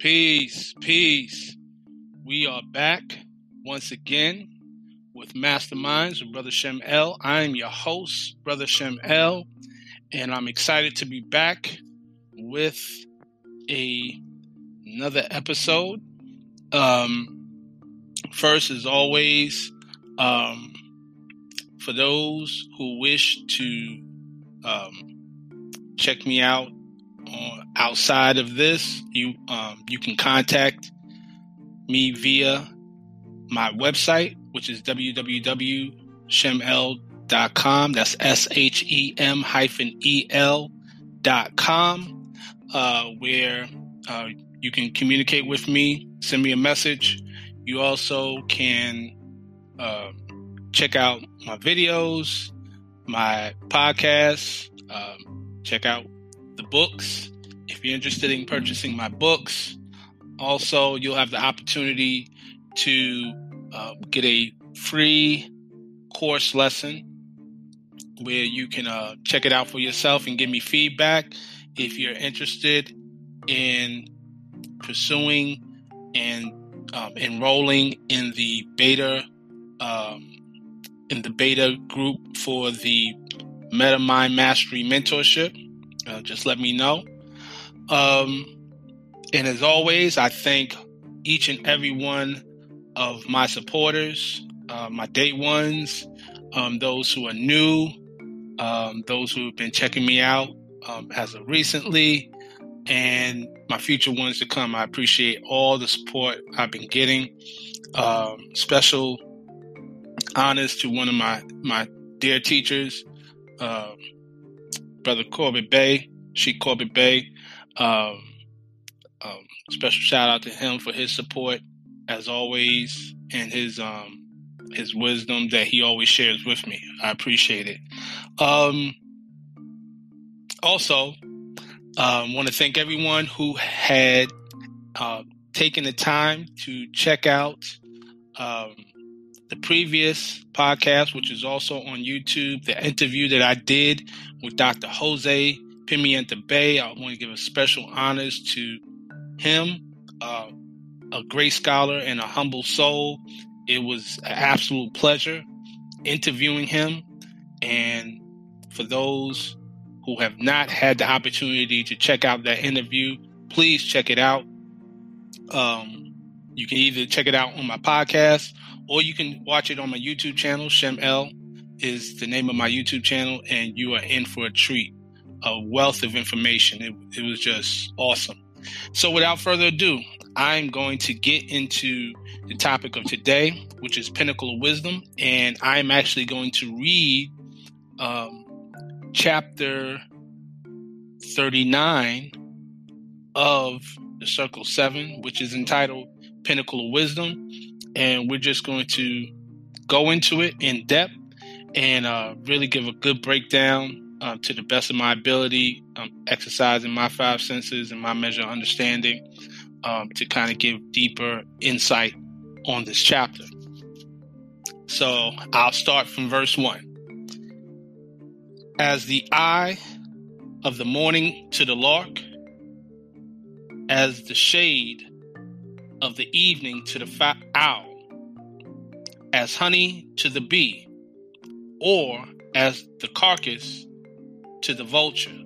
Peace, peace. We are back once again with Masterminds with Brother Shem-El. I am your host, Brother Shem-El, and I'm excited to be back with a another episode. Um, first, as always, um, for those who wish to um, check me out outside of this, you um, you can contact me via my website, which is www.shem-el.com. That's S H E M hyphen E L dot com, uh, where uh, you can communicate with me, send me a message. You also can uh, check out my videos, my podcasts, um, check out the books. If you're interested in purchasing my books, also you'll have the opportunity to uh, get a free course lesson where you can uh, check it out for yourself and give me feedback if you're interested in pursuing and um, enrolling in the beta um, in the beta group for the MetaMind Mastery Mentorship. Uh, just let me know. Um, and as always, I thank each and every one of my supporters, uh, my day ones, um, those who are new, um, those who have been checking me out um, as of recently, and my future ones to come. I appreciate all the support I've been getting. Um, special honors to one of my my dear teachers, uh, Brother Corbett Bey, Sheikh Corbett Bey. Um, um, special shout out to him for his support as always and his um, his wisdom that he always shares with me. I appreciate it. Um, also, um, want to thank everyone who had uh, taken the time to check out um, the previous podcast, which is also on YouTube, the interview that I did with Dr. Jose Pimienta Bey. I want to give a special honors to him, uh, a great scholar and a humble soul. It was an absolute pleasure interviewing him. And for those who have not had the opportunity to check out that interview, please check it out. Um, you can either check it out on my podcast or you can watch it on my YouTube channel. Shem-El is the name of my YouTube channel, and you are in for a treat. A wealth of information. It, it was just awesome. So, without further ado, I'm going to get into the topic of today, which is Pinnacle of Wisdom, and I'm actually going to read um, chapter 39 of the Circle 7, which is entitled Pinnacle of Wisdom and we're just going to go into it in depth and uh, really give a good breakdown uh, to the best of my ability, um, exercising my five senses and my measure of understanding um, to kind of give deeper insight on this chapter. So I'll start from verse one. As the eye of the morning to the lark, as the shade of the evening to the fa- owl, as honey to the bee, or as the carcass to the vulture,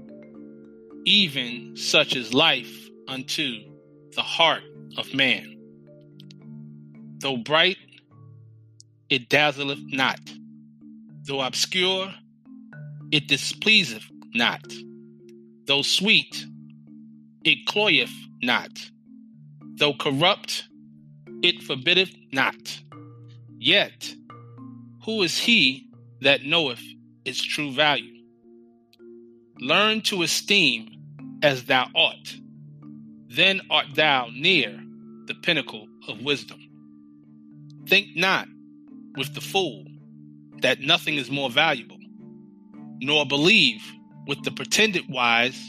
even such is life unto the heart of man. Though bright, it dazzleth not, though obscure, it displeaseth not, though sweet, it cloyeth not though corrupt, it forbiddeth not. Yet, who is he that knoweth its true value? Learn to esteem as thou art, then art thou near the pinnacle of wisdom. Think not with the fool that nothing is more valuable, nor believe with the pretended wise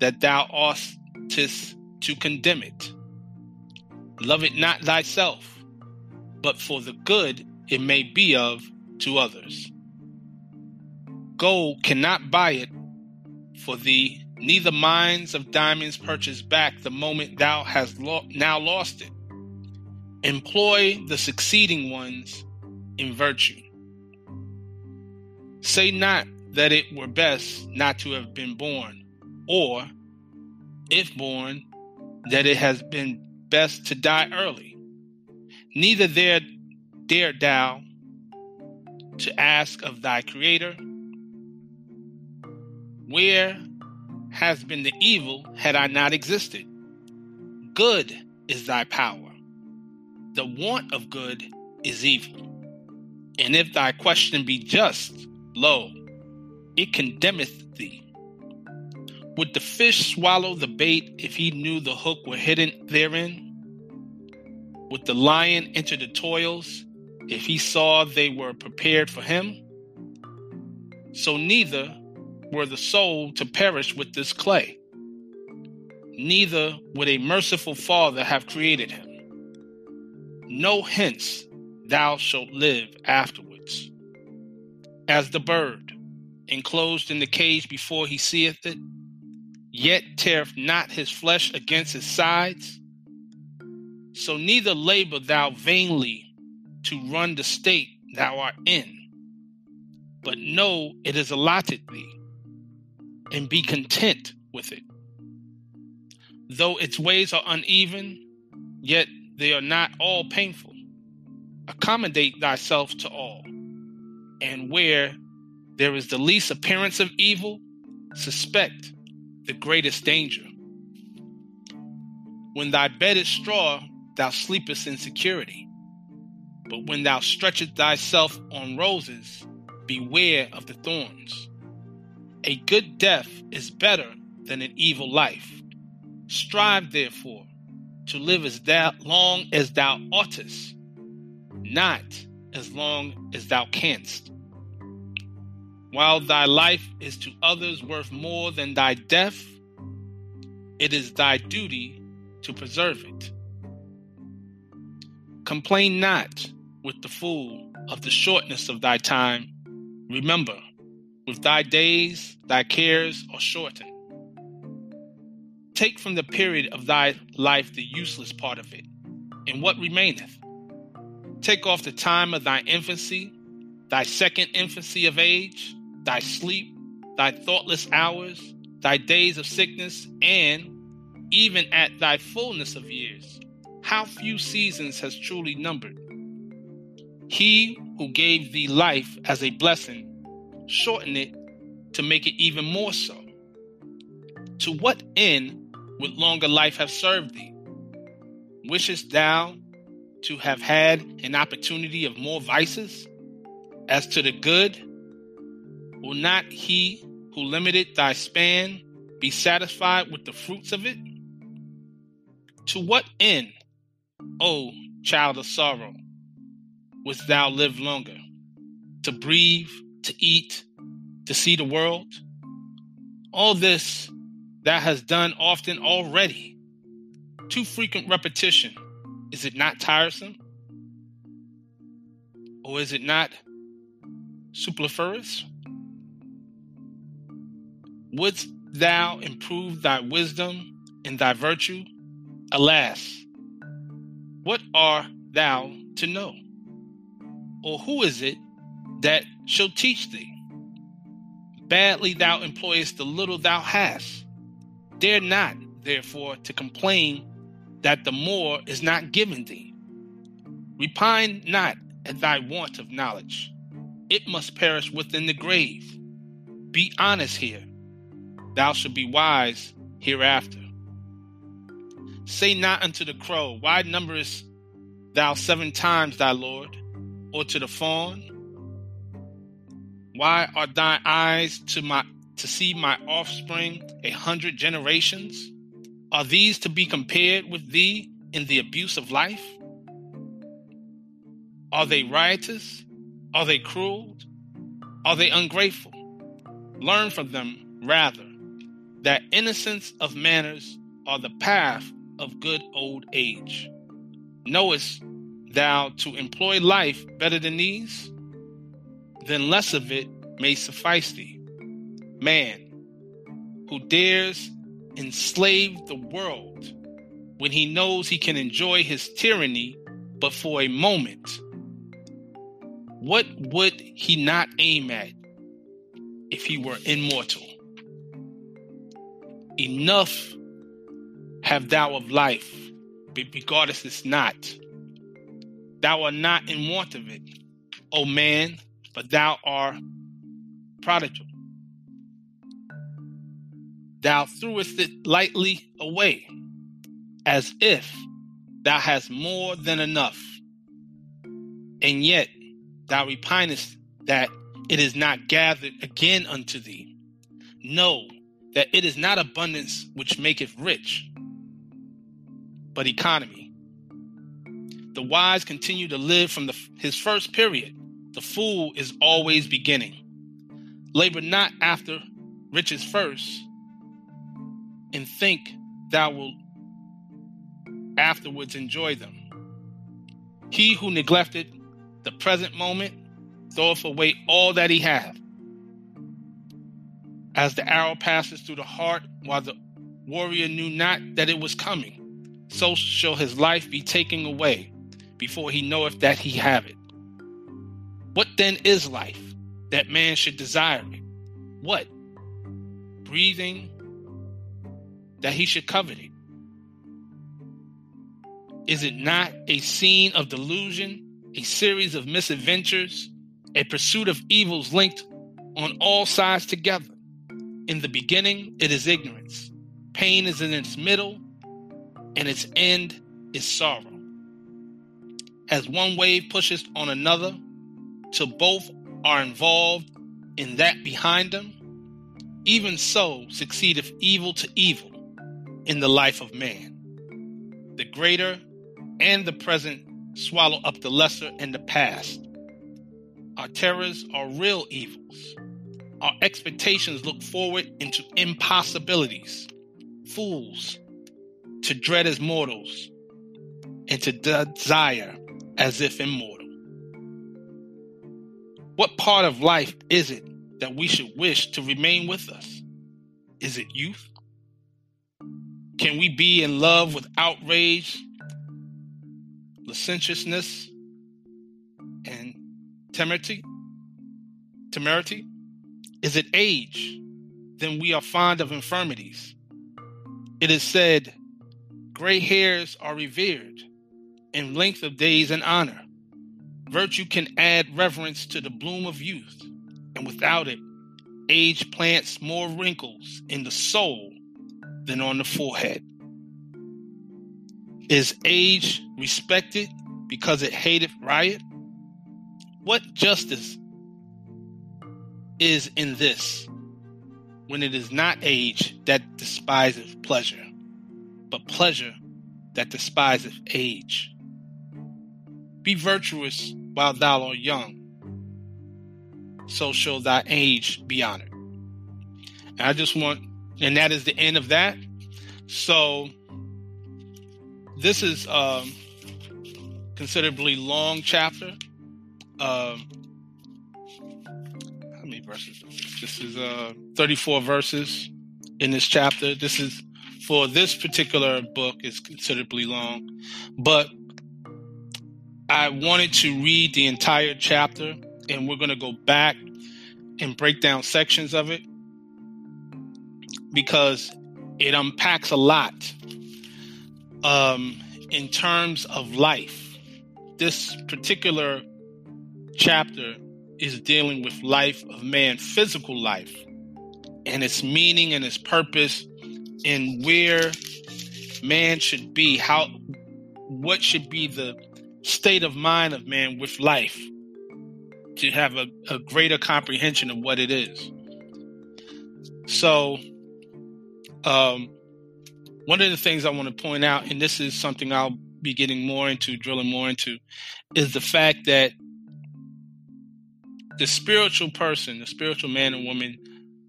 that thou oughtest to condemn it. Love it not thyself, but for the good it may be of to others. Gold cannot buy it for thee neither mines of diamonds purchase back the moment thou hast lo- now lost it. Employ the succeeding ones in virtue. Say not that it were best not to have been born, or, if born, that it has been best to die early. Neither there dare thou to ask of thy Creator, Where has been the evil had I not existed? Good is thy power. The want of good is evil. And if thy question be just, lo, it condemneth thee. Would the fish swallow the bait if he knew the hook were hidden therein? Would the lion enter the toils if he saw they were prepared for him? So neither were the soul to perish with this clay, neither would a merciful Father have created him. No hence thou shalt live afterwards. As the bird, enclosed in the cage before he seeth it, yet teareth not his flesh against his sides, so neither labor thou vainly to run the state thou art in, but know it is allotted thee, and be content with it. Though its ways are uneven, yet they are not all painful. Accommodate thyself to all, and where there is the least appearance of evil, suspect the greatest danger. When thy bed is straw, thou sleepest in security. But when thou stretchest thyself on roses, beware of the thorns. A good death is better than an evil life. Strive, therefore, to live as thou, long as thou oughtest, not as long as thou canst. While thy life is to others worth more than thy death, it is thy duty to preserve it. Complain not with the fool of the shortness of thy time. Remember, thy days thy cares are shortened. Take from the period of thy life the useless part of it, and what remaineth. Take off the time of thy infancy, thy second infancy of age, thy sleep, thy thoughtless hours, thy days of sickness, and even at thy fullness of years, how few seasons has truly numbered. He who gave thee life as a blessing, shorten it to make it even more so. To what end would longer life have served thee? Wishest thou to have had an opportunity of more vices? As to the good, will not he who limited thy span be satisfied with the fruits of it? To what end, O child of sorrow, wouldst thou live longer? To breathe, to eat, to see the world? All this that has done often already. Too frequent repetition, is it not tiresome? Or is it not superfluous? Wouldst thou improve thy wisdom and thy virtue? Alas, what art thou to know? Or who is it that shall teach thee? Badly thou employest the little thou hast. Dare not, therefore, to complain that the more is not given thee. Repine not at thy want of knowledge. It must perish within the grave. Be honest here. Thou shalt be wise hereafter. Say not unto the crow, Why numberest thou seven times thy Lord? Or to the fawn, Why are thine eyes to my to see my offspring a hundred generations? Are these to be compared with thee in the abuse of life? Are they riotous? Are they cruel? Are they ungrateful? Learn from them rather that innocence of manners are the path of good old age. Knowest thou to employ life better than these? Then less of it may suffice thee. Man, who dares enslave the world when he knows he can enjoy his tyranny but for a moment. What would he not aim at if he were immortal? Enough have thou of life, but regardless it's not. Thou art not in want of it, O man, but thou art prodigal. Thou threwest it lightly away, as if thou hast more than enough. And yet thou repinest that it is not gathered again unto thee. Know that it is not abundance which maketh rich, but economy. The wise continue to live from the, his first period. The fool is always beginning. Labor not after riches first, and think thou wilt afterwards enjoy them. He who neglected the present moment throweth away all that he hath. As the arrow passes through the heart while the warrior knew not that it was coming, so shall his life be taken away before he knoweth that he have it. What then is life that man should desire it? What? Breathing that he should covet it. Is it not a scene of delusion, a series of misadventures, a pursuit of evils linked on all sides together? In the beginning, it is ignorance. Pain is in its middle, and its end is sorrow. As one wave pushes on another, till both are involved in that behind them, even so succeedeth evil to evil in the life of man. The greater and the present swallow up the lesser and the past. Our terrors are real evils. Our expectations look forward into impossibilities. Fools to dread as mortals and to desire as if immortal. What part of life is it that we should wish to remain with us? Is it youth? Can we be in love with outrage licentiousness, and temerity? Temerity? Is it age? Then we are fond of infirmities. It is said, gray hairs are revered, and length of days an honor. Virtue can add reverence to the bloom of youth, and without it, age plants more wrinkles in the soul than on the forehead. Is age respected because it hated riot? What justice is in this when it is not age that despiseth pleasure, but pleasure that despiseth age? Be virtuous while thou art young, so shall thy age be honored. And I just want, and that is the end of that. So this is um, considerably long chapter. Um, how many verses? This is uh, 34 verses in this chapter. This is for this particular book is considerably long, but I wanted to read the entire chapter, and we're going to go back and break down sections of it because it unpacks a lot um, in terms of life. This particular chapter is dealing with life of man, physical life, and its meaning and its purpose, and where man should be, how what should be the state of mind of man with life to have a, a greater comprehension of what it is. So, um, one of the things I want to point out, and this is something I'll be getting more into, drilling more into, is the fact that the spiritual person, the spiritual man and woman,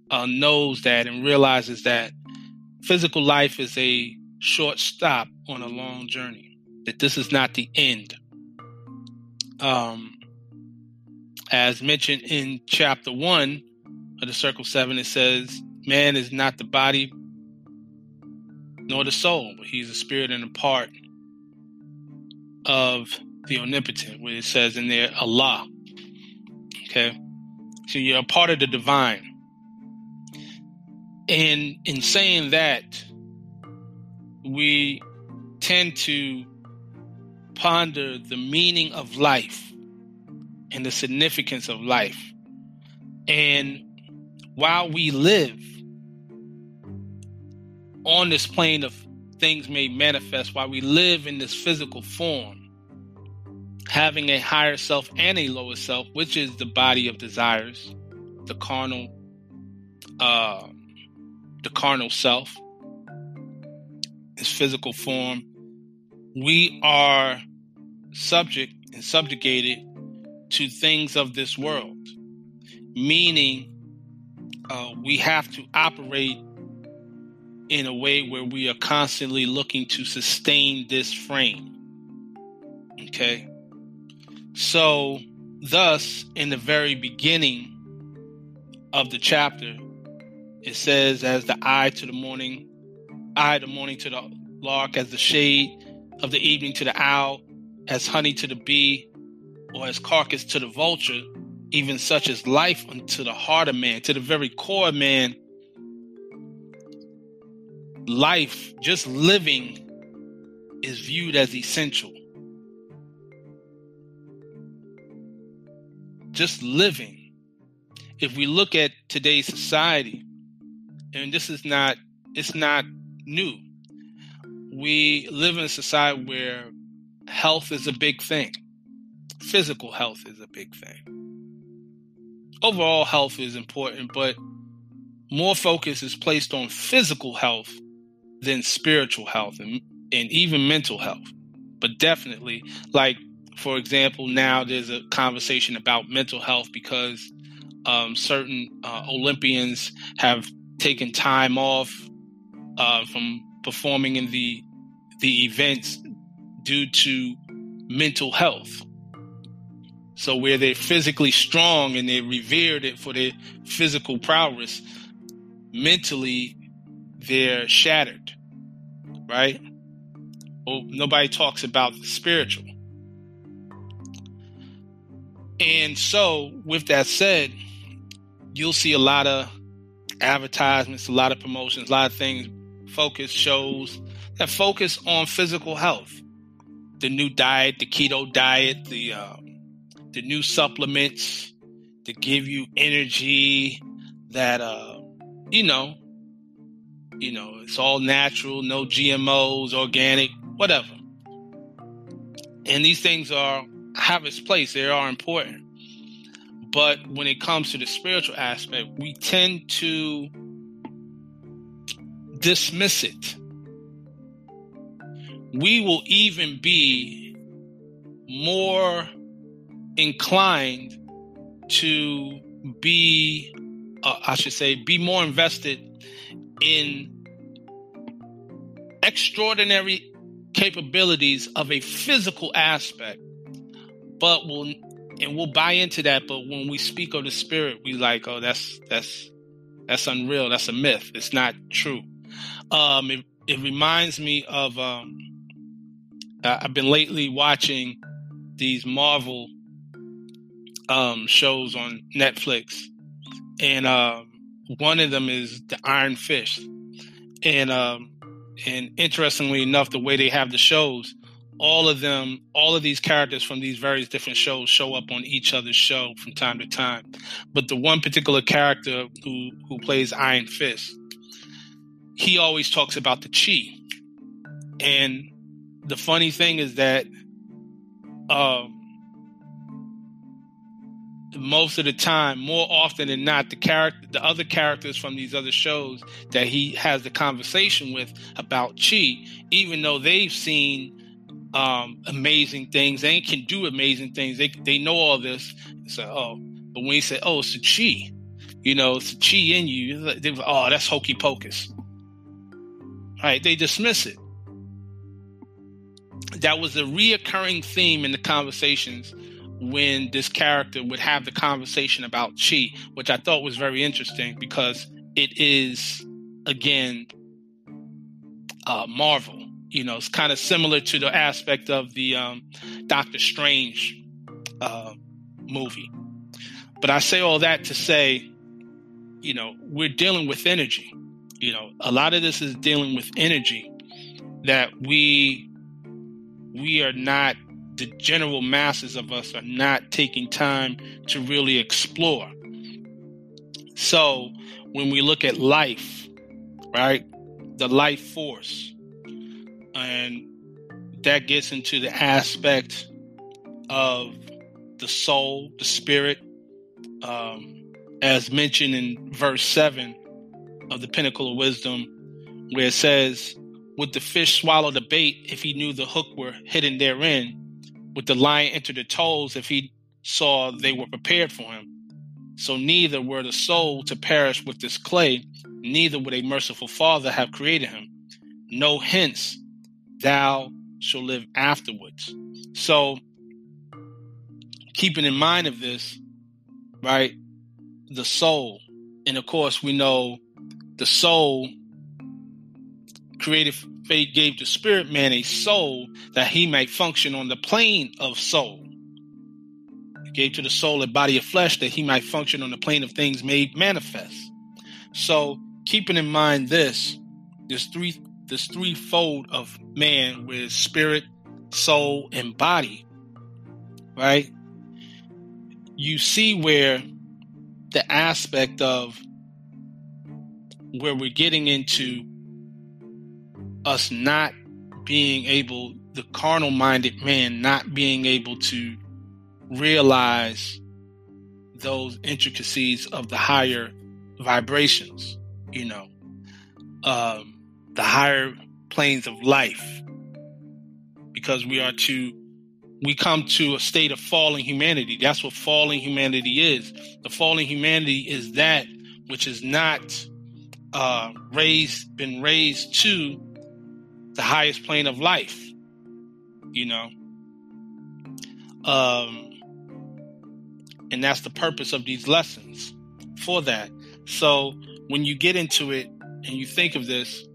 uh, knows that and realizes that physical life is a short stop on a long journey, that this is not the end. Um, as mentioned in chapter one of the Circle Seven, it says, man is not the body nor the soul, but he's a spirit and a part of the omnipotent, where it says in there, Allah. Okay? So you're a part of the divine. And in saying that, we tend to ponder the meaning of life and the significance of life. And while we live on this plane of things made manifest, while we live in this physical form, having a higher self and a lower self, which is the body of desires, the carnal, uh, the carnal self, its physical form, we are subject and subjugated to things of this world, meaning uh, we have to operate in a way where we are constantly looking to sustain this frame. Okay. So, thus, in the very beginning of the chapter, it says, as the eye to the morning, eye the morning to the lark, as the shade of the evening to the owl, as honey to the bee, or as carcass to the vulture, even such as life unto the heart of man, to the very core of man. Life, just living, is viewed as essential. Just living. If we look at today's society, and this is not, it's not new. We live in a society where health is a big thing. Physical health is a big thing. Overall health is important, but more focus is placed on physical health than spiritual health and, and even mental health. But definitely, like, for example, now there's a conversation about mental health because um, certain uh, Olympians have taken time off uh, from performing in the the events due to mental health. So where they're physically strong and they're revered for their physical prowess, mentally they're shattered, right? Well, nobody talks about the spiritual. And so, with that said, you'll see a lot of advertisements, a lot of promotions, a lot of things, focus shows that focus on physical health the new diet, the keto diet, the um, the new supplements to give you energy that uh, you know, you know, it's all natural, no GMOs, organic, whatever. And these things are have its place; they are important. But when it comes to the spiritual aspect, we tend to dismiss it we will even be more inclined to be, uh, I should say, be more invested in extraordinary capabilities of a physical aspect, but we'll and we'll buy into that. But when we speak of the spirit, we like, oh, that's that's that's unreal. That's a myth. It's not true. Um, it, it reminds me of um, I've been lately watching these Marvel um, shows on Netflix, and um, one of them is the Iron Fist, and um, and interestingly enough, the way they have the shows, all of them, all of these characters from these various different shows show up on each other's show from time to time. But the one particular character who who plays Iron Fist, he always talks about the chi, and the funny thing is that um, most of the time, more often than not, the character, the other characters from these other shows that he has the conversation with about Chi, even though they've seen um, amazing things, they can do amazing things. They they know all this. So, oh, but when he said, "Oh, it's a Chi," you know, it's a Chi in you. They, oh, that's hokey pocus. Right? They dismiss it that was a reoccurring theme in the conversations when this character would have the conversation about chi, which I thought was very interesting because it is again uh, Marvel. You know, it's kind of similar to the aspect of the um, Doctor Strange uh, movie. But I say all that to say, you know, we're dealing with energy. You know, a lot of this is dealing with energy that we we are not the general masses of us are not taking time to really explore. So when we look at life, right, the life force, and that gets into the aspect of the soul, the spirit, um, as mentioned in verse 7 of the Pinnacle of Wisdom, where it says, Would the fish swallow the bait if he knew the hook were hidden therein? Would the lion enter the toes if he saw they were prepared for him? So neither were the soul to perish with this clay, neither would a merciful father have created him. No hence thou shall live afterwards. So keeping in mind of this, right? The soul. And of course we know the soul creative faith gave the spirit man a soul that he might function on the plane of soul gave to the soul a body of flesh that he might function on the plane of things made manifest. So, keeping in mind this, this three this threefold of man with spirit, soul, and body, right? You see where the aspect of where we're getting into us not being able, the carnal minded man not being able to realize those intricacies of the higher vibrations, you know, um, the higher planes of life, because we are to we come to a state of falling humanity. That's what falling humanity is. The falling humanity is that which is not uh, raised, been raised to the highest plane of life. You know, um, and that's the purpose of these lessons for that. So when you get into it and you think of this,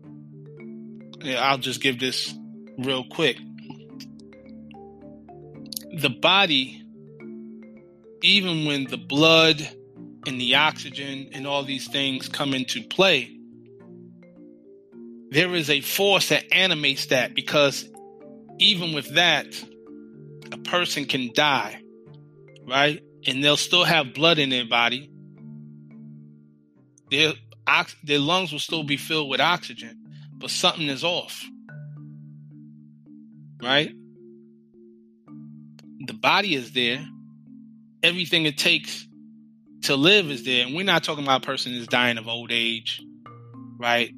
I'll just give this real quick. The body, even when the blood and the oxygen and all these things come into play, there is a force that animates that because even with that, a person can die, right? and they'll still have blood in their body. Their ox- their lungs will still be filled with oxygen, but something is off. Right? The body is there. Everything it takes to live is there. And we're not talking about a person who's dying of old age, right?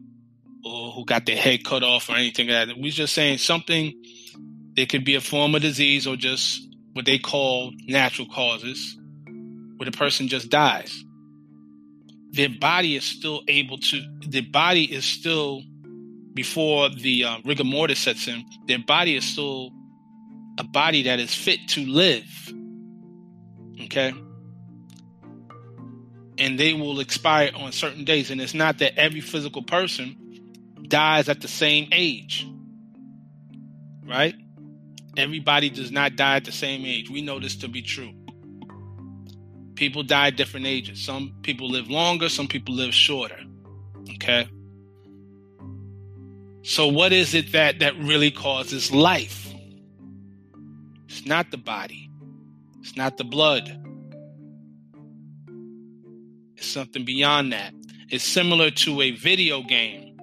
Or who got their head cut off or anything like that. We're just saying something, it could be a form of disease or just what they call natural causes where the person just dies. Their body is still able to, their body is still, before the uh, rigor mortis sets in, their body is still a body that is fit to live. Okay? And they will expire on certain days. And it's not that every physical person dies at the same age, right? Everybody does not die at the same age. We know this to be true people die at different ages. Some people live longer, some people live shorter. Okay? So what is it that that really causes life? It's not the body. It's not the blood. It's something beyond that. It's similar to a video game.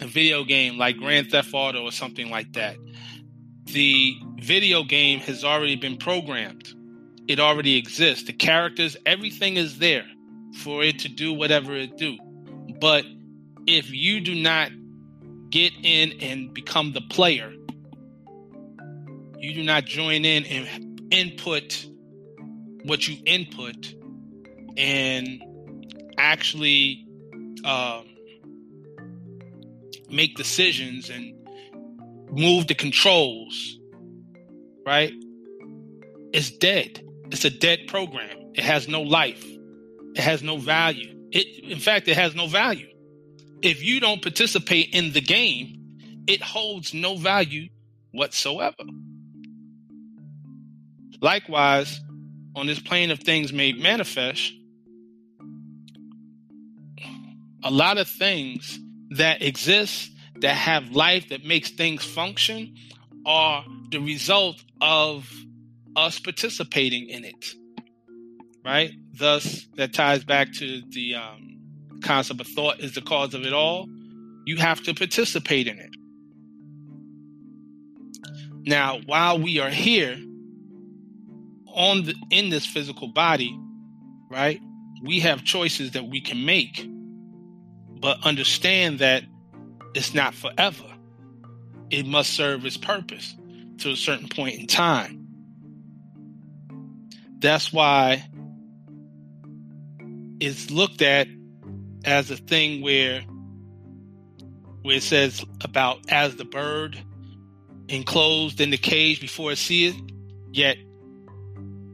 A video game like Grand Theft Auto or something like that. The video game has already been programmed it already exists. The characters, everything is there for it to do whatever it do. But if you do not get in and become the player, you do not join in and input what you input and actually um, make decisions and move the controls, right? It's dead. It's a dead program. It has no life. It has no value. it in fact it has no value. If you don't participate in the game, it holds no value whatsoever. Likewise, on this plane of things made manifest, a lot of things that exist that have life that makes things function are the result of us participating in it right? Thus that ties back to the um, concept of thought is the cause of it all. You have to participate in it. Now while we are here on the in this physical body right we have choices that we can make but understand that it's not forever. It must serve its purpose to a certain point in time. That's why it's looked at as a thing where where it says about as the bird enclosed in the cage before it seeth, yet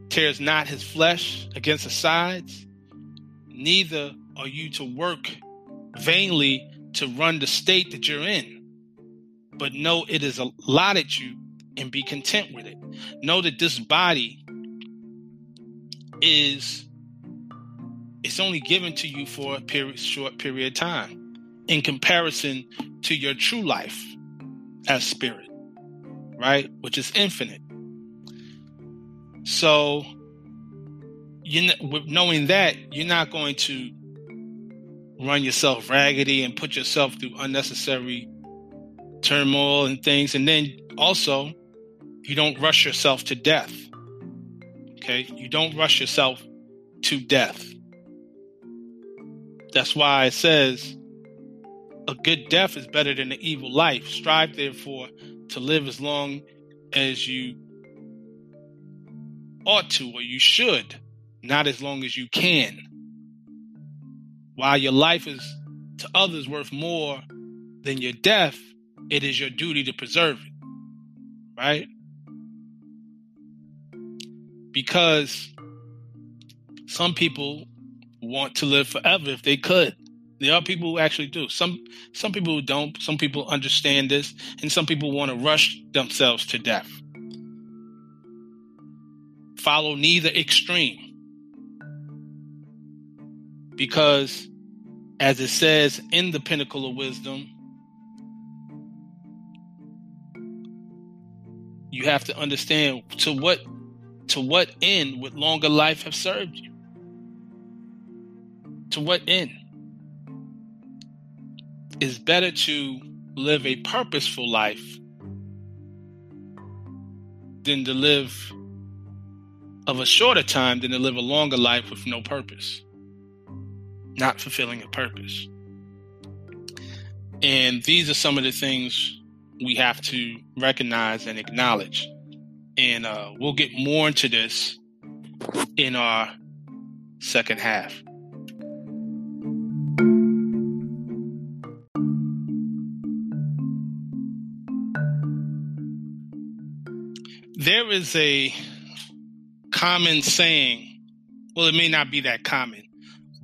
tears not his flesh against the sides, neither are you to work vainly to run the state that you're in. But know it is allotted you and be content with it. Know that this body is it's only given to you for a period, short period of time in comparison to your true life as spirit, right? Which is infinite. So, you with knowing that, you're not going to run yourself raggedy and put yourself through unnecessary turmoil and things. And then also, you don't rush yourself to death. Okay? You don't rush yourself to death. That's why it says a good death is better than an evil life. Strive, therefore, to live as long as you ought to or you should, not as long as you can. While your life is to others worth more than your death, it is your duty to preserve it. Right? Because some people want to live forever if they could. There are people who actually do. Some some people who don't. Some people understand this, and some people want to rush themselves to death. Follow neither extreme. Because, as it says in the pinnacle of wisdom, you have to understand to what to what end would longer life have served you? To what end? It's better to live a purposeful life than to live of a shorter time than to live a longer life with no purpose not fulfilling a purpose. And these are some of the things we have to recognize and acknowledge. And uh, we'll get more into this in our second half. There is a common saying, well, it may not be that common,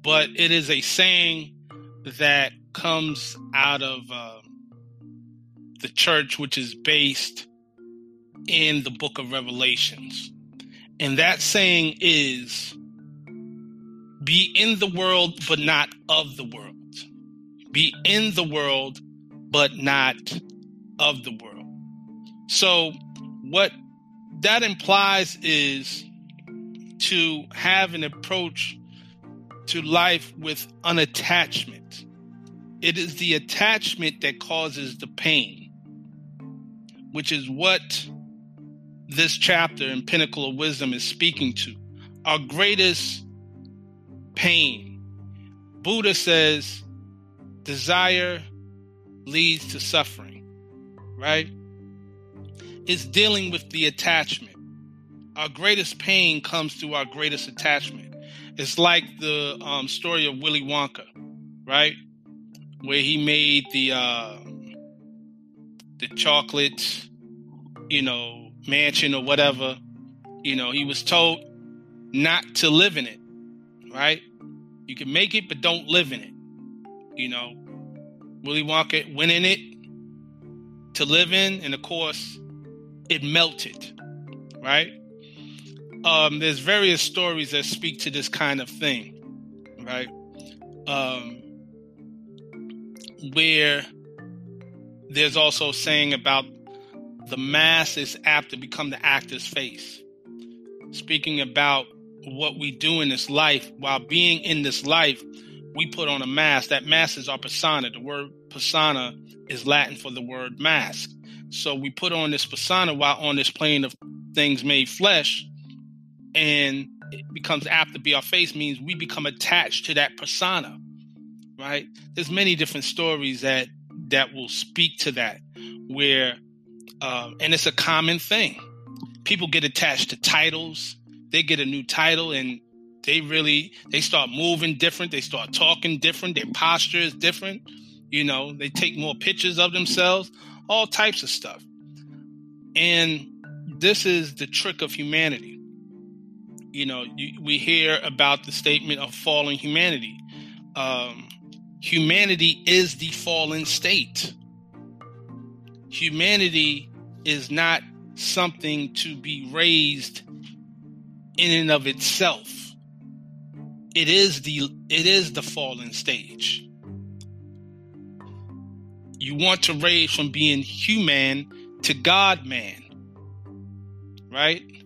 but it is a saying that comes out of uh, the church, which is based in the book of Revelations. And that saying is be in the world, but not of the world. Be in the world, but not of the world. So, what that implies is to have an approach to life with unattachment. It is the attachment that causes the pain, which is what this chapter in Pinnacle of Wisdom is speaking to. Our greatest pain. Buddha says desire leads to suffering, right? It's dealing with the attachment. Our greatest pain comes through our greatest attachment. It's like the um, story of Willy Wonka, right? Where he made the uh, the chocolate, you know, mansion or whatever. You know, he was told not to live in it, right? You can make it, but don't live in it. You know, Willy Wonka went in it to live in, and of course, it melted, right? Um, there's various stories that speak to this kind of thing, right? Um, where there's also saying about the mask is apt to become the actor's face. Speaking about what we do in this life, while being in this life, we put on a mask. That mask is our persona. The word persona is Latin for the word mask. So we put on this persona while on this plane of things made flesh, and it becomes apt to be our face, means we become attached to that persona. Right? There's many different stories that that will speak to that, where um, and it's a common thing. People get attached to titles. They get a new title and they really they start moving different. They start talking different. Their posture is different. You know, they take more pictures of themselves. All types of stuff. And this is the trick of humanity. You know, you, we hear about the statement of fallen humanity. Um, humanity is the fallen state. Humanity is not something to be raised in and of itself. It is the it is the fallen stage. You want to raise from being human to God man. Right?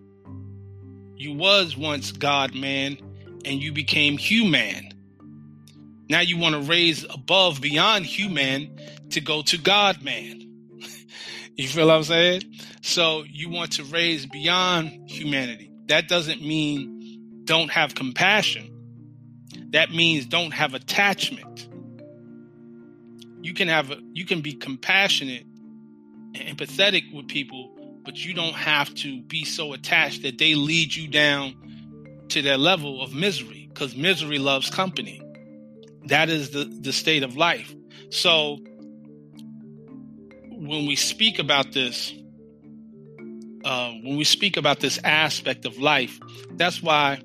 You was once God man and you became human. Now you want to raise above beyond human to go to God man. You feel what I'm saying? So you want to raise beyond humanity. That doesn't mean don't have compassion. That means don't have attachment. You can have a, you can be compassionate and empathetic with people, but you don't have to be so attached that they lead you down to their level of misery because misery loves company. That is the, the state of life. So when we speak about this, uh, when we speak about this aspect of life, that's why,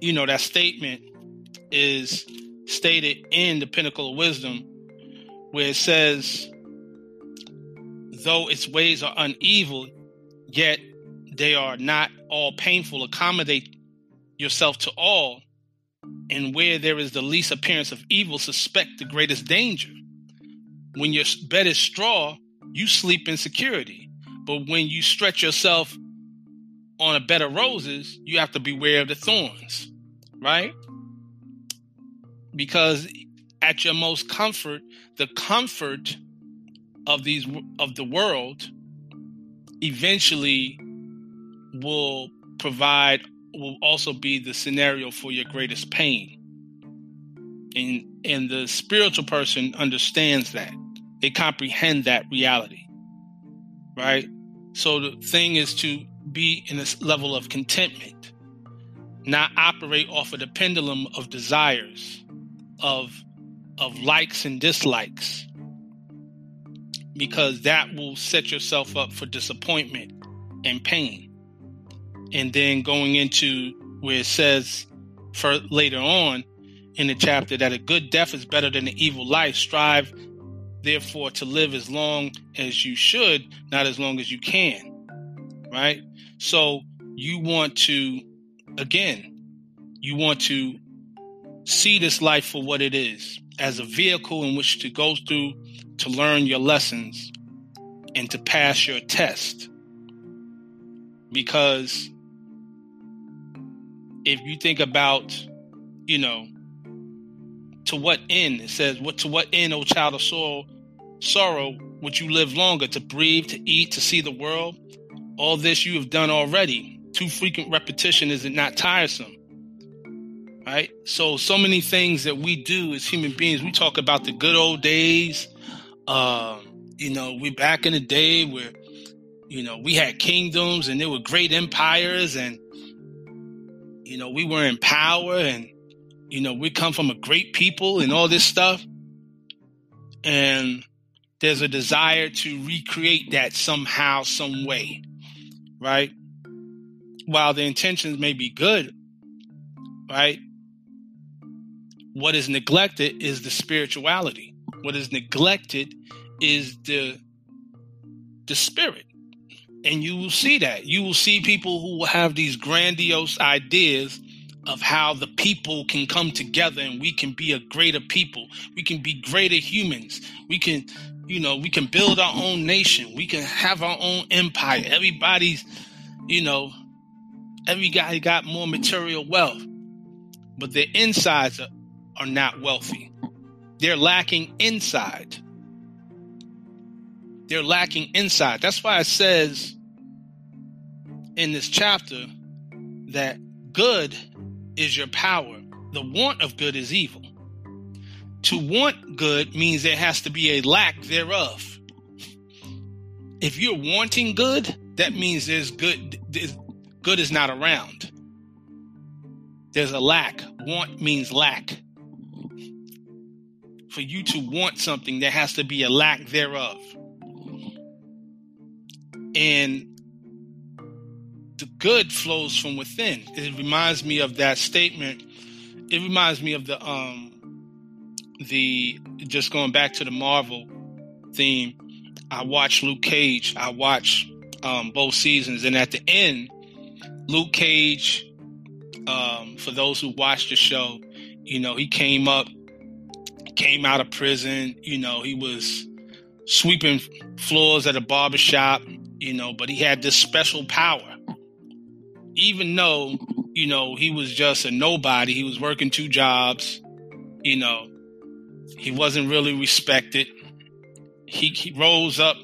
you know, that statement is stated in the Pinnacle of Wisdom, where it says, though its ways are unevil, yet they are not all painful. Accommodate yourself to all, and where there is the least appearance of evil, suspect the greatest danger when your bed is straw, you sleep in security. But when you stretch yourself on a bed of roses, you have to beware of the thorns, right? Because at your most comfort, the comfort of these of the world eventually will provide will also be the scenario for your greatest pain. And and the spiritual person understands that they comprehend that reality. Right? So the thing is to be in this level of contentment, not operate off of the pendulum of desires, of of likes and dislikes. Because that will set yourself up for disappointment and pain. And then going into where it says for later on in the chapter that a good death is better than an evil life, strive therefore to live as long as you should, not as long as you can. Right? So you want to, again, you want to see this life for what it is as a vehicle in which to go through to learn your lessons and to pass your test. Because if you think about, you know, to what end? It says, "What to what end, O child of sorrow, sorrow would you live longer to breathe, to eat, to see the world? All this you have done already. Too frequent repetition is it not tiresome? Right? So, so many things that we do as human beings. We talk about the good old days. Uh, you know, we back in the day where, you know, we had kingdoms and there were great empires and, you know, we were in power and, you know, we come from a great people and all this stuff. And there's a desire to recreate that somehow, some way, right? While the intentions may be good, right? what is neglected is the spirituality. What is neglected is the the spirit. And you will see that. You will see people who will have these grandiose ideas of how the people can come together and we can be a greater people. We can be greater humans. We can, you know, we can build our own nation. We can have our own empire. Everybody's, you know, every guy got more material wealth, but their insides are, are not wealthy. They're lacking inside. They're lacking inside. That's why it says in this chapter that good is your power. The want of good is evil. To want good means there has to be a lack thereof. If you're wanting good, that means there's good. Good is not around. There's a lack. Want means lack. For you to want something, there has to be a lack thereof. And the good flows from within. It reminds me of that statement. It reminds me of the um the just going back to the Marvel theme. I watched Luke Cage. I watched um, both seasons, and at the end, Luke Cage. Um, for those who watched the show, you know he came up, came out of prison. You know he was sweeping floors at a barbershop. You know, but he had this special power even though you know he was just a nobody, he was working two jobs. You know, he wasn't really respected. He, he rose up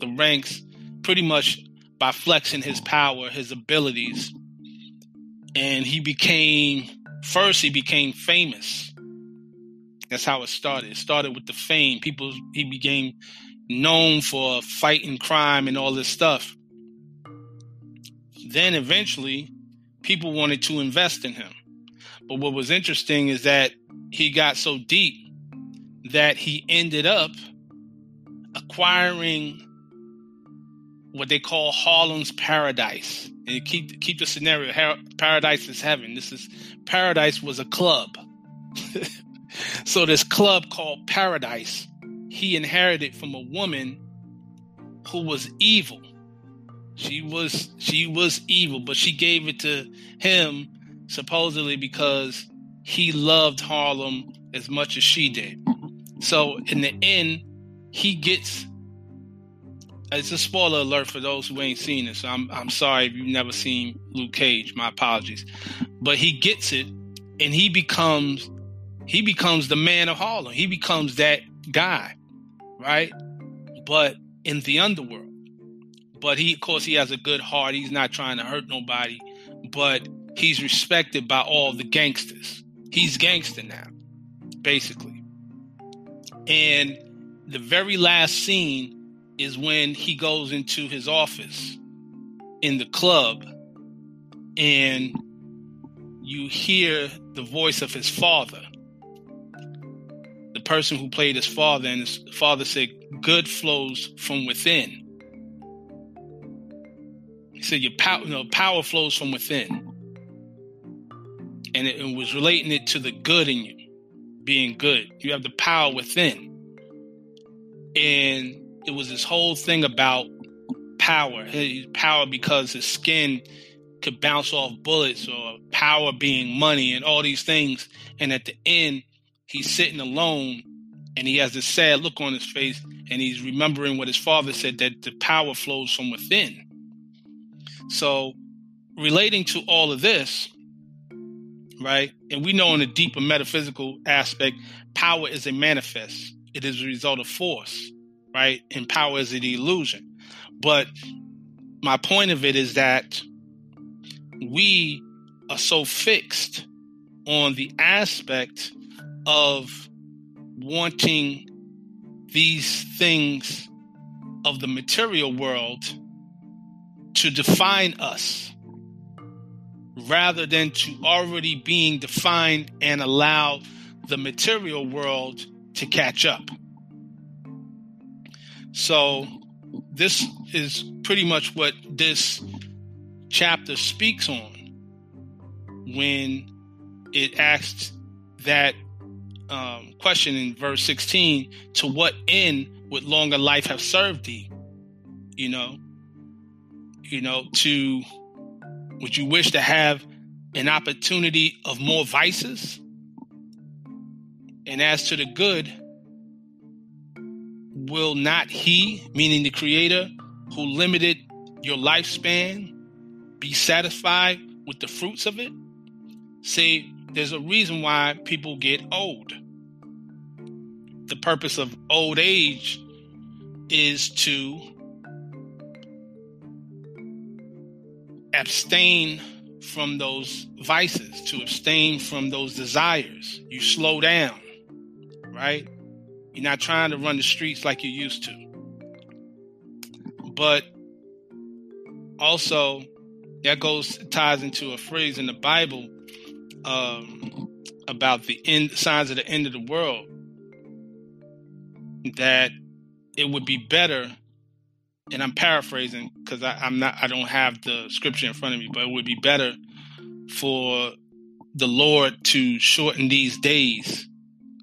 the ranks pretty much by flexing his power, his abilities, and he became first. He became famous. That's how it started. It started with the fame. People he became known for fighting crime and all this stuff then eventually people wanted to invest in him. But what was interesting is that he got so deep that he ended up acquiring what they call Harlem's paradise. And keep keep the scenario: paradise is heaven. This is paradise was a club. so this club called Paradise, he inherited from a woman who was evil she was she was evil, but she gave it to him supposedly because he loved Harlem as much as she did. So in the end, he gets it's a spoiler alert for those who ain't seen it. So I'm I'm sorry if you've never seen Luke Cage. My apologies. But he gets it and he becomes he becomes the man of Harlem. He becomes that guy, right? But in the underworld but he, of course, he has a good heart. He's not trying to hurt nobody, but he's respected by all the gangsters. He's gangster now, basically. And the very last scene is when he goes into his office in the club and you hear the voice of his father. Person who played his father, and his father said, Good flows from within He said your power, you know, power flows from within, and it, it was relating it to the good in you, being good. You have the power within, and it was this whole thing about power. Power because his skin could bounce off bullets, or power being money, and all these things. And at the end, he's sitting alone, and he has this sad look on his face, and he's remembering what his father said that the power flows from within so, relating to all of this, right, and we know in a deeper metaphysical aspect, power is a manifest, it is a result of force, right? And power is an illusion. But my point of it is that we are so fixed on the aspect of wanting these things of the material world to define us rather than to already being defined and allow the material world to catch up. So, this is pretty much what this chapter speaks on when it asks that um, question in verse 16 to what end would longer life have served thee? You know, you know, to would you wish to have an opportunity of more vices? And as to the good, will not he, meaning the creator, who limited your lifespan, be satisfied with the fruits of it? See, there's a reason why people get old. The purpose of old age is to abstain from those vices, to abstain from those desires. You slow down, right? You're not trying to run the streets like you used to. But also, that goes ties into a phrase in the Bible um, about the end signs of the end of the world. That it would be better, and I'm paraphrasing because I'm not I don't have the scripture in front of me, but it would be better for the Lord to shorten these days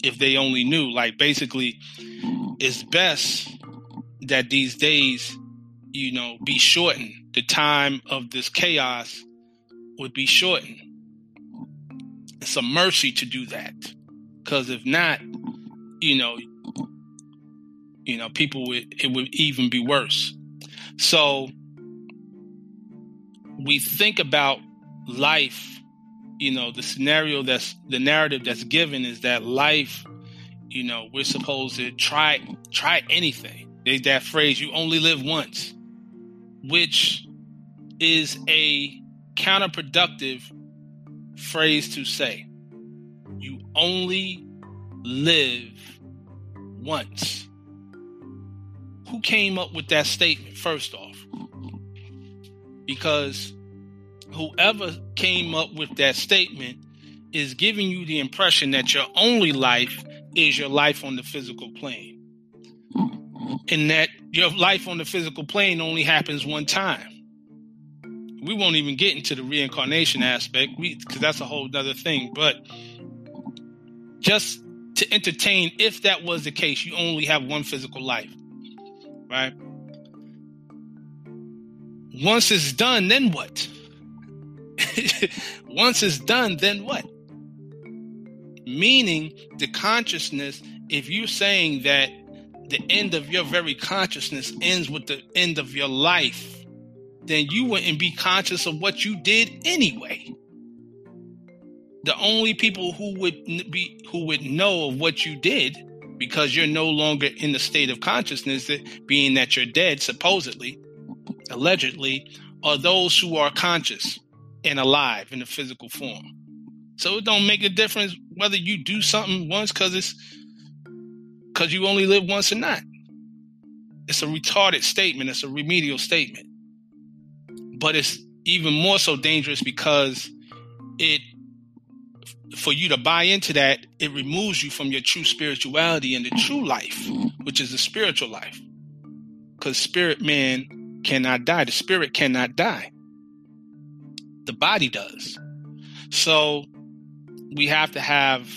if they only knew. Like basically, it's best that these days, you know, be shortened. The time of this chaos would be shortened. It's a mercy to do that. Because if not, you know, you know, people would it would even be worse. So we think about life you know the scenario that's the narrative that's given is that life you know we're supposed to try try anything there's that phrase you only live once which is a counterproductive phrase to say you only live once who came up with that statement first off because whoever came up with that statement is giving you the impression that your only life is your life on the physical plane. And that your life on the physical plane only happens one time. We won't even get into the reincarnation aspect because that's a whole other thing. But just to entertain, if that was the case, you only have one physical life, right? Once it's done, then what? Once it's done, then what? Meaning, the consciousness, if you're saying that the end of your very consciousness ends with the end of your life, then you wouldn't be conscious of what you did anyway. The only people who would be who would know of what you did because you're no longer in the state of consciousness, that being that you're dead, supposedly, allegedly, are those who are conscious and alive in the physical form. So it don't make a difference whether you do something once because it's because you only live once or not. It's a retarded statement. It's a remedial statement. But it's even more so dangerous because it for you to buy into that, it removes you from your true spirituality and the true life, which is the spiritual life. Because spirit man cannot die. The spirit cannot die the body does. So we have to have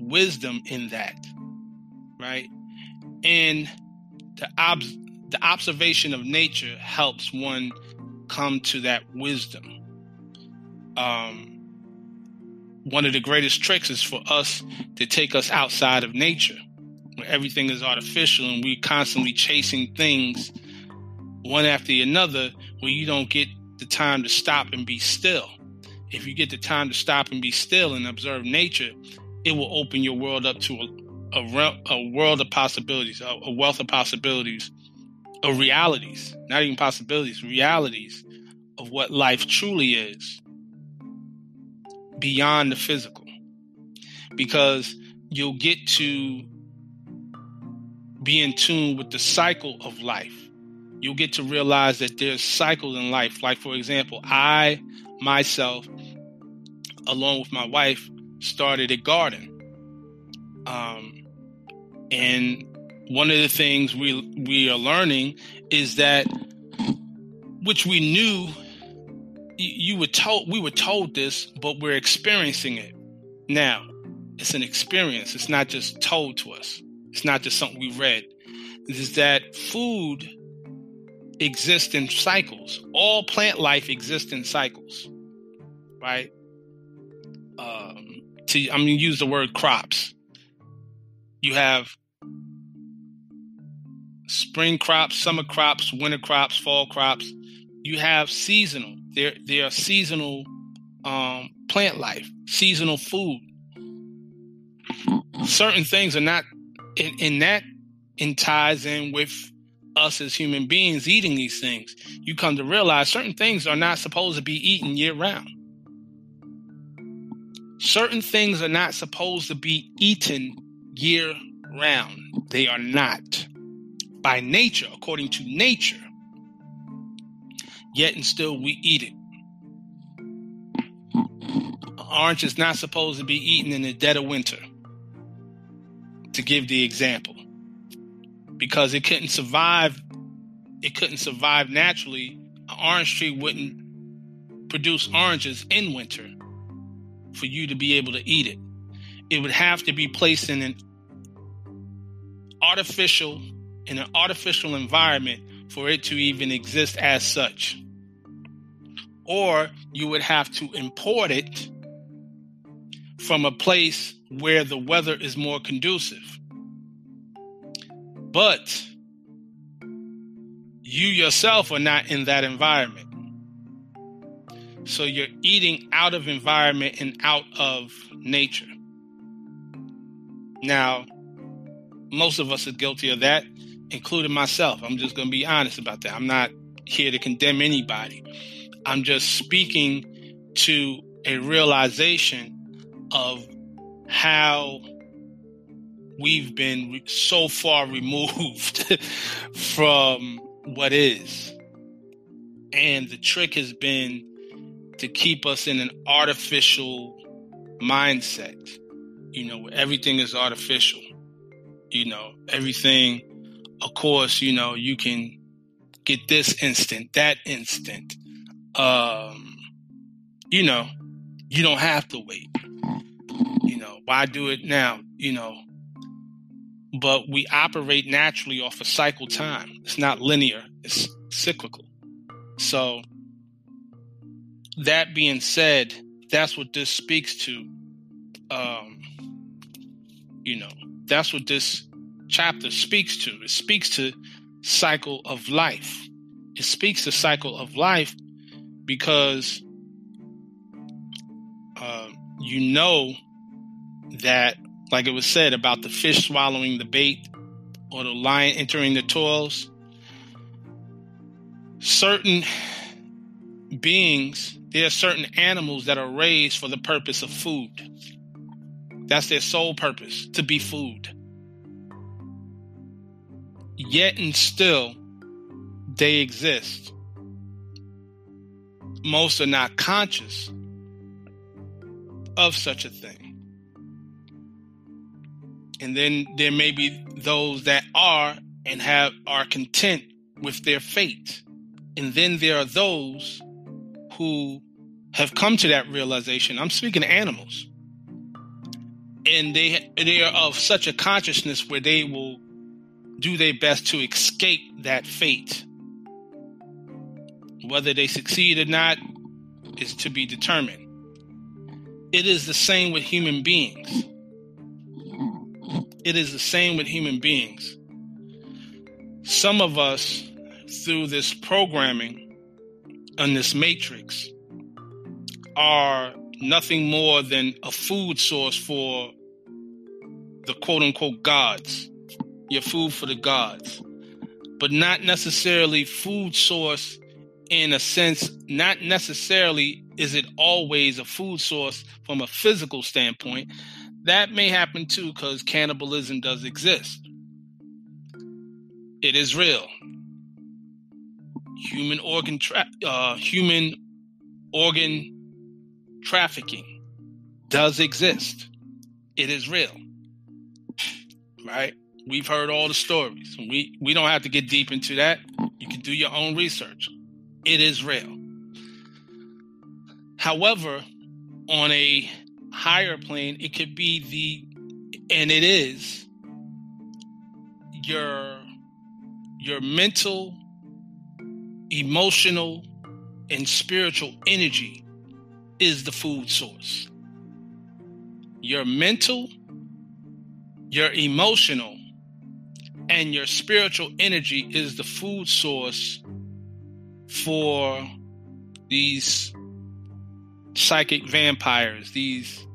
wisdom in that, right? And the ob- the observation of nature helps one come to that wisdom. Um, one of the greatest tricks is for us to take us outside of nature, where everything is artificial and we're constantly chasing things one after another, where you don't get the time to stop and be still. If you get the time to stop and be still and observe nature, it will open your world up to a, a, a world of possibilities, a, a wealth of possibilities, of realities, not even possibilities, realities of what life truly is beyond the physical. Because you'll get to be in tune with the cycle of life you'll get to realize that there's cycles in life. Like, for example, I myself, along with my wife, started a garden. Um, and one of the things we we are learning is that, which we knew, you were told we were told this, but we're experiencing it now. it's an experience. It's not just told to us. It's not just something we read. Is that food exists in cycles. All plant life exists in cycles, right? Um, to I'm to use the word crops. You have spring crops, summer crops, winter crops, fall crops. You have seasonal. There, there are seasonal um, plant life, seasonal food. Certain things are not, in that in ties in with us as human beings eating these things. You come to realize certain things are not supposed to be eaten year round. Certain things are not supposed to be eaten year round. They are not. By nature, according to nature. Yet and still we eat it. Orange is not supposed to be eaten in the dead of winter. To give the example because it couldn't survive. It couldn't survive naturally. An orange tree wouldn't produce oranges in winter for you to be able to eat it. It would have to be placed in an artificial in an artificial environment for it to even exist as such. Or you would have to import it from a place where the weather is more conducive. But you yourself are not in that environment. So you're eating out of environment and out of nature. Now, most of us are guilty of that, including myself. I'm just going to be honest about that. I'm not here to condemn anybody. I'm just speaking to a realization of how we've been so far removed from what is. And the trick has been to keep us in an artificial mindset, you know, everything is artificial. You know, everything, of course, you know, you can get this instant, that instant. Um, you know, you don't have to wait. You know, why do it now? You know, but we operate naturally off a cycle time. It's not linear, it's cyclical. So, that being said, that's what this speaks to. Um, you know, that's what this chapter speaks to. It speaks to cycle of life. It speaks to cycle of life because uh, you know that like it was said about the fish swallowing the bait or the lion entering the toils. Certain beings, there are certain animals that are raised for the purpose of food. That's their sole purpose, to be food. Yet and still, they exist. Most are not conscious of such a thing. And then there may be those that are and have are content with their fate. And then there are those who have come to that realization. I'm speaking of animals. And they they are of such a consciousness where they will do their best to escape that fate. Whether they succeed or not is to be determined. It is the same with human beings it is the same with human beings. Some of us, through this programming and this matrix, are nothing more than a food source for the quote unquote gods, your food for the gods, but not necessarily food source in a sense, not necessarily is it always a food source from a physical standpoint, that may happen too because cannibalism does exist. It is real. Human organ tra- uh, human organ trafficking does exist. It is real. Right? We've heard all the stories. We we don't have to get deep into that. You can do your own research. It is real. However, on a higher plane, it could be the, and it is your your mental, emotional, and spiritual energy is the food source. Your mental, your emotional, and your spiritual energy is the food source for these psychic vampires, these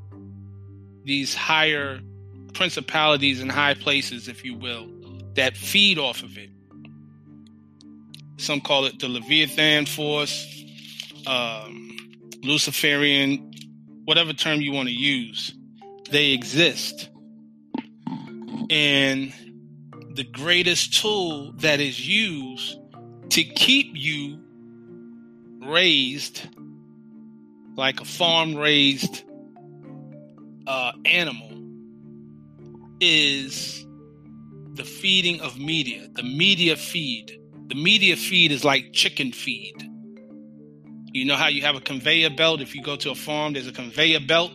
these higher principalities and high places, if you will, that feed off of it. Some call it the Leviathan force, um, Luciferian, whatever term you want to use. They exist. And the greatest tool that is used to keep you raised like a farm raised uh, animal is the feeding of media, the media feed. The media feed is like chicken feed. You know how you have a conveyor belt? If you go to a farm, there's a conveyor belt,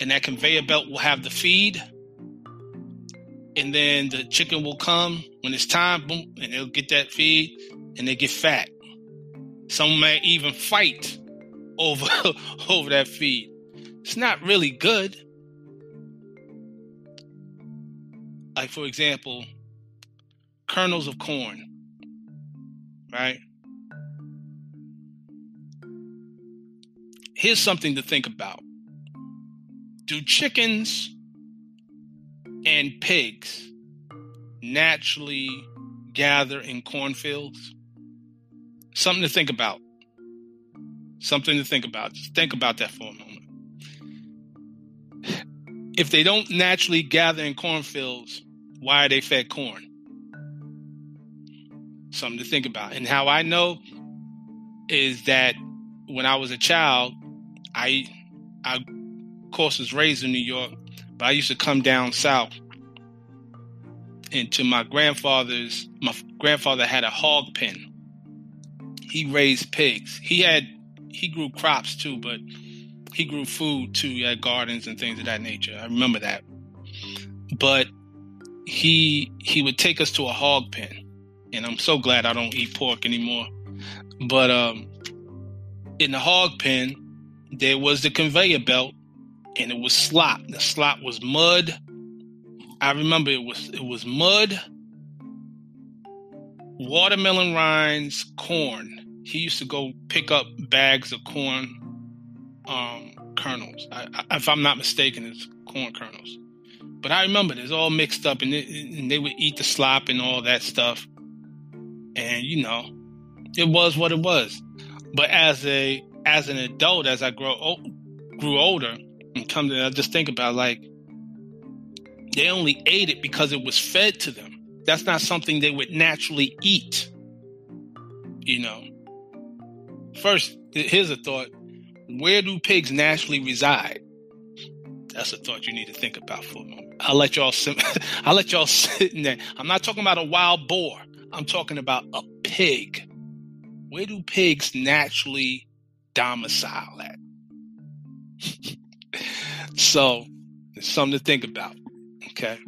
and that conveyor belt will have the feed. And then the chicken will come when it's time, boom, and they'll get that feed and they get fat. Some may even fight over over that feed. It's not really good. Like for example, kernels of corn, right? Here's something to think about. Do chickens and pigs naturally gather in cornfields? Something to think about. Something to think about. Just think about that for a moment. If they don't naturally gather in cornfields, why are they fed corn? Something to think about. And how I know is that when I was a child, I, I, of course, was raised in New York, but I used to come down south into my grandfather's. My grandfather had a hog pen he raised pigs. He had he grew crops too, but he grew food too. He had gardens and things of that nature. I remember that. But he he would take us to a hog pen, and I'm so glad I don't eat pork anymore. But um, in the hog pen, there was the conveyor belt, and it was slop. The slop was mud. I remember it was it was mud, watermelon rinds, corn he used to go pick up bags of corn um, kernels. I, I, if I'm not mistaken, it's corn kernels. But I remember it's all mixed up, and, it, and they would eat the slop and all that stuff. And you know, it was what it was. But as a as an adult, as I grow grew older and come to, I just think about like they only ate it because it was fed to them. That's not something they would naturally eat. You know, First, here's a thought. Where do pigs naturally reside? That's a thought you need to think about for a moment. I'll let y'all sim- I'll let y'all sit in there. I'm not talking about a wild boar. I'm talking about a pig. Where do pigs naturally domicile at? so, it's something to think about. Okay.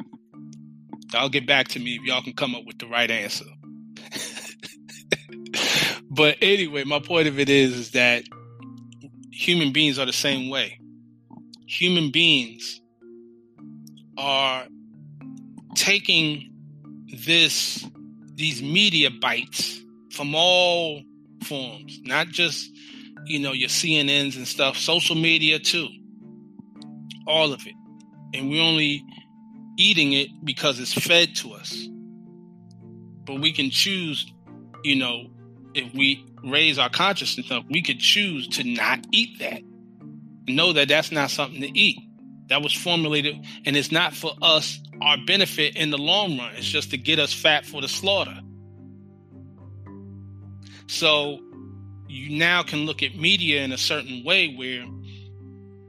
I'll get back to me if y'all can come up with the right answer. But anyway, my point of it is, is that human beings are the same way. Human beings are taking this these media bites from all forms, not just you know your CNNs and stuff, social media too, all of it, and we're only eating it because it's fed to us. But we can choose, you know, if we raise our consciousness up, we could choose to not eat that. Know that that's not something to eat. That was formulated, and it's not for us, our benefit in the long run. It's just to get us fat for the slaughter. So you now can look at media in a certain way where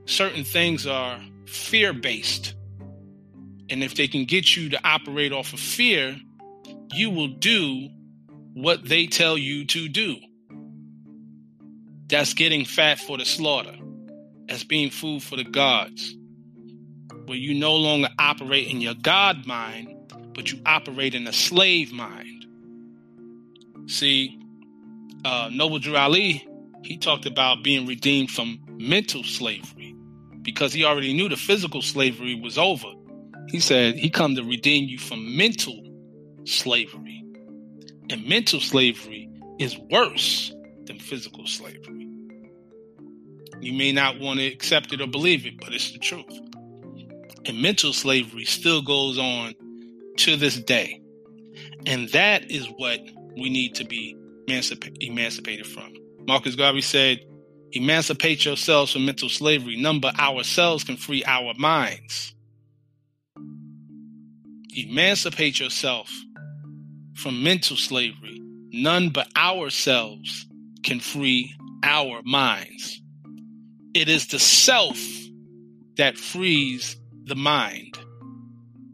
certain things are fear based. And if they can get you to operate off of fear, you will do what they tell you to do. That's getting fat for the slaughter. as being food for the gods, where you no longer operate in your God mind, but you operate in a slave mind. See, uh, Noble Drew Ali, he talked about being redeemed from mental slavery because he already knew the physical slavery was over. He said he come to redeem you from mental slavery. And mental slavery is worse than physical slavery. You may not want to accept it or believe it, but it's the truth. And mental slavery still goes on to this day. And that is what we need to be emancipated from. Marcus Garvey said, Emancipate yourselves from mental slavery. None but ourselves can free our minds. Emancipate yourself from mental slavery. None but ourselves can free our minds. It is the self that frees the mind.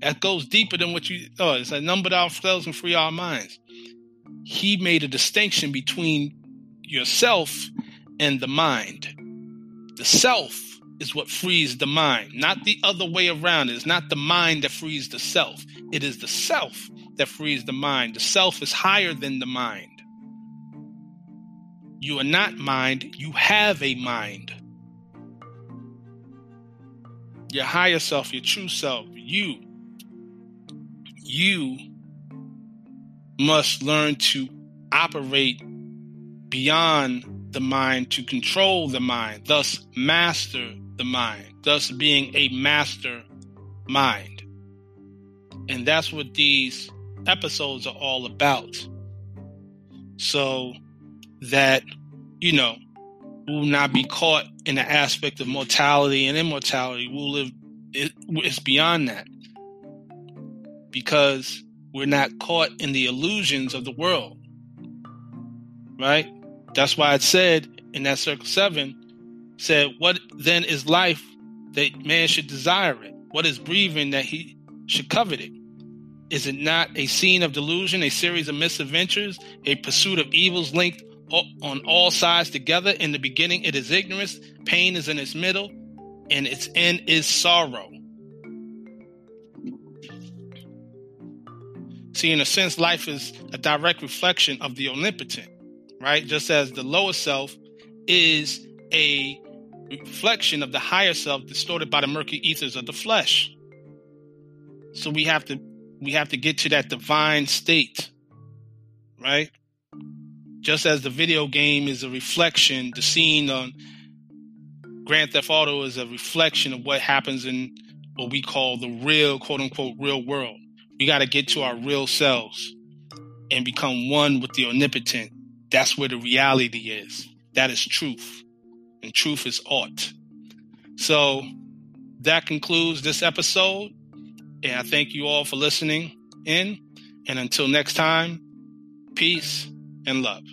That goes deeper than what you thought. It's like but ourselves can free our minds. He made a distinction between yourself and the mind. The self is what frees the mind, not the other way around. It's not the mind that frees the self. It is the self that frees the mind. The self is higher than the mind. You are not mind, you have a mind. Your higher self, your true self, you, you must learn to operate beyond the mind to control the mind, thus master the mind, thus being a master mind. And that's what these episodes are all about. So that, you know, we will not be caught in the aspect of mortality and immortality. We'll live, it, it's beyond that. Because we're not caught in the illusions of the world. Right? That's why it said in that circle seven, said, What then is life that man should desire it? What is breathing that he should covet it? Is it not a scene of delusion, a series of misadventures, a pursuit of evils linked on all sides together? In the beginning, it is ignorance, pain is in its middle, and its end is sorrow. See, in a sense, life is a direct reflection of the omnipotent right? Just as the lower self is a reflection of the higher self distorted by the murky ethers of the flesh. So we have to we have to get to that divine state, right? Just as the video game is a reflection, the scene on Grand Theft Auto is a reflection of what happens in what we call the real, quote unquote, real world. We got to get to our real selves and become one with the omnipotent that's where the reality is. That is truth. And truth is art. So that concludes this episode. And I thank you all for listening in. And until next time, peace and love.